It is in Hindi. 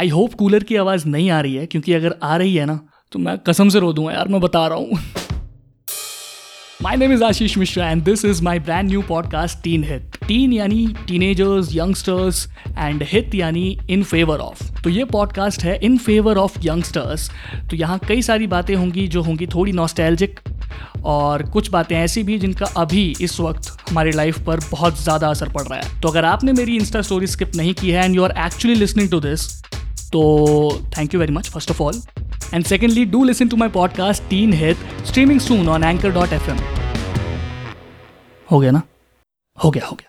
आई होप कूलर की आवाज़ नहीं आ रही है, क्योंकि अगर आ रही है ना तो मैं कसम से रो दूँगा यार, मैं बता रहा हूँ। My name is Ashish Mishra and this is my brand new podcast teen Hit. Teen यानी टीनेजर्स यंगस्टर्स एंड हिट यानी इन फेवर ऑफ़ तो ये पॉडकास्ट है इन फेवर ऑफ़ यंगस्टर्स तो यहाँ कई सारी बातें होंगी जो होंगी थोड़ी नॉस्टैल्जिक और कुछ बातें ऐसी भी जिनका अभी इस वक्त हमारी लाइफ पर बहुत ज़्यादा असर पड़ रहा है। तो अगर आपने मेरी इंस्टा स्टोरी स्किप नहीं की है and you are actually listening to this तो thank you very much first of all and secondly do listen to my podcast teen hit streaming soon on anchor dot F M हो गया ना? हो गया हो गया।